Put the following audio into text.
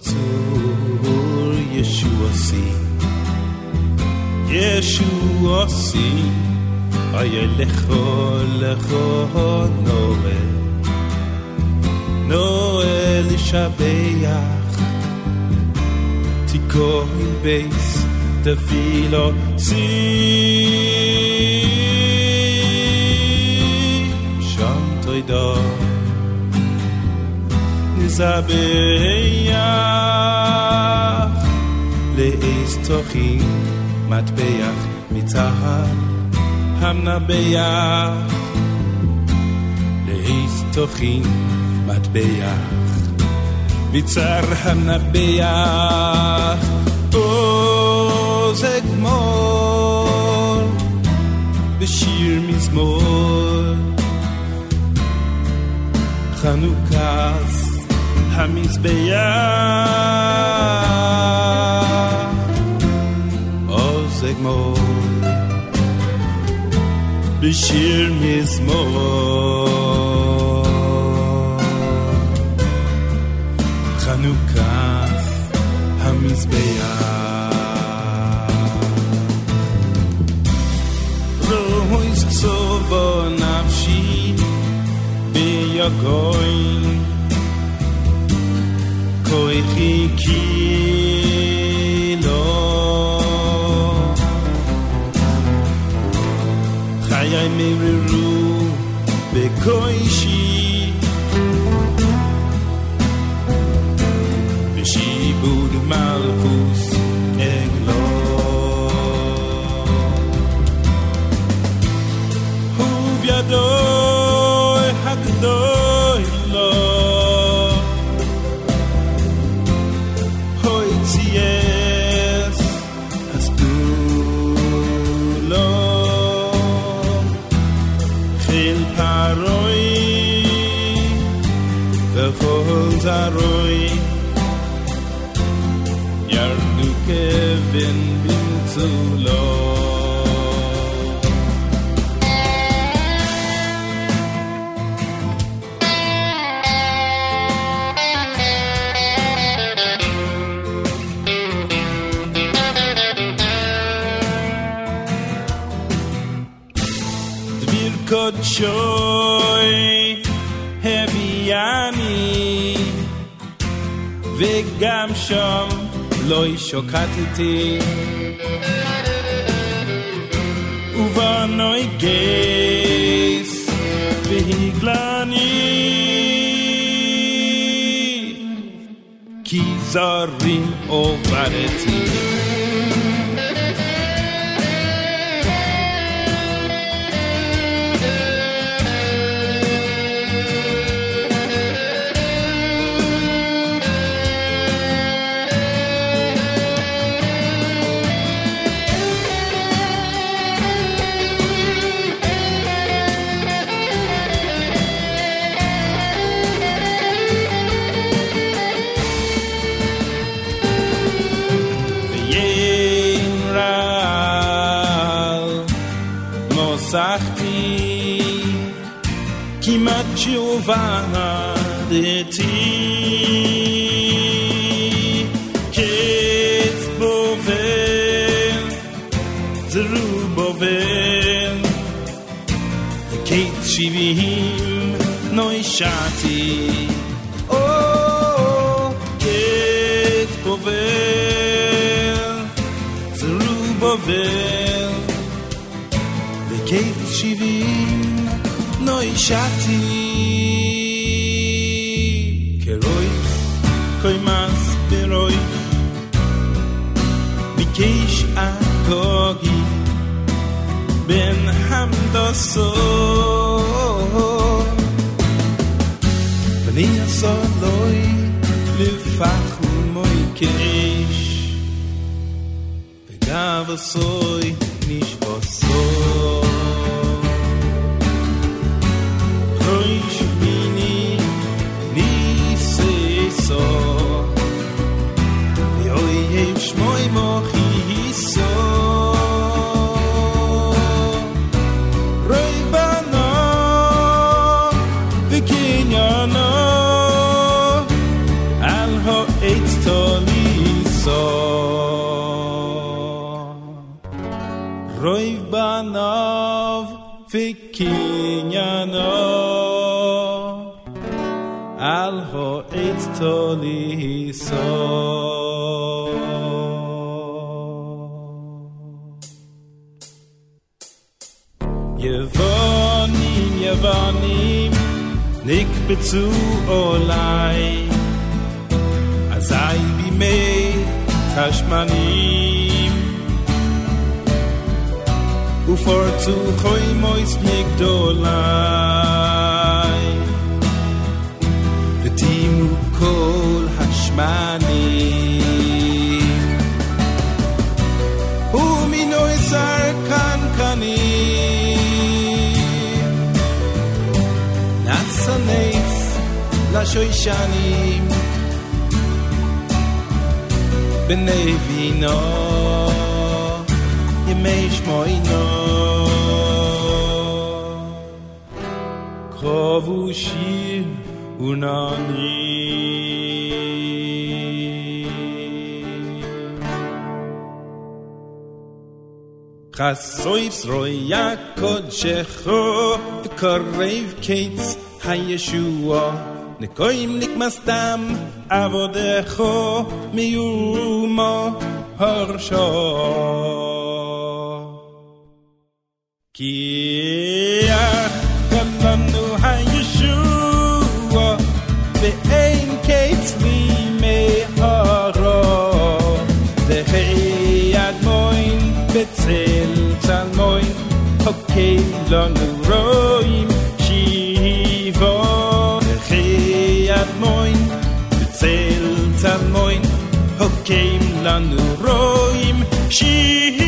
zur Yeshua see Yeshua see Ayelecho lecho noel noel shabeach Tikoin beis tefilo see Shantoidah מזבח לאיז צוחי מטבח מצהר המנבח. לאיז צוחי מטבח מצהר המנבח. או זה גמור בשיר מזמור. חנוכת המזבח עוזק מור בשיר מזמור חנוכת המזבח רויס צובו נפשי ביגוין koichi kilo Chayai miriru bekoishi Bishibud Montaroy Yarduke Vin Bintulo Good show. וגם שם לא שוקטתי ובנוי גייס והגלני כי זרים עוברתי נוסחתי כמעט שעובדתי קץ בובל זרובובל קץ שבעים נוישתי או קץ בובל זרובובל קייב שיבין נוי שאתי קרוי קוי מאס ברוי מיקייש אקוגי בן המדוסו בני הסולוי לפח ומוי קייש וגב הסוי inyano al ho et toli so Yevonim, Yevonim, נקבצו עולי, אזי בימי חשמנים. for to koi mois nik dolai. The team who call hashmani. U mi noy sar kan kani. Natsaneis la shoyshanim benevinoy یه میشما اینا. کاووشی اونانی خسویس رو یکو چخو کاریف کیتس های شوا نکویم نیک مستم. عواده خو. میوما هرشا כי כלנו הישוע ואין קץ לי מהרו דחי אדמוין בצל צלמוין חוקי לנו רואים שיבו דחי אדמוין בצל צלמוין חוקי לנו רואים שיבו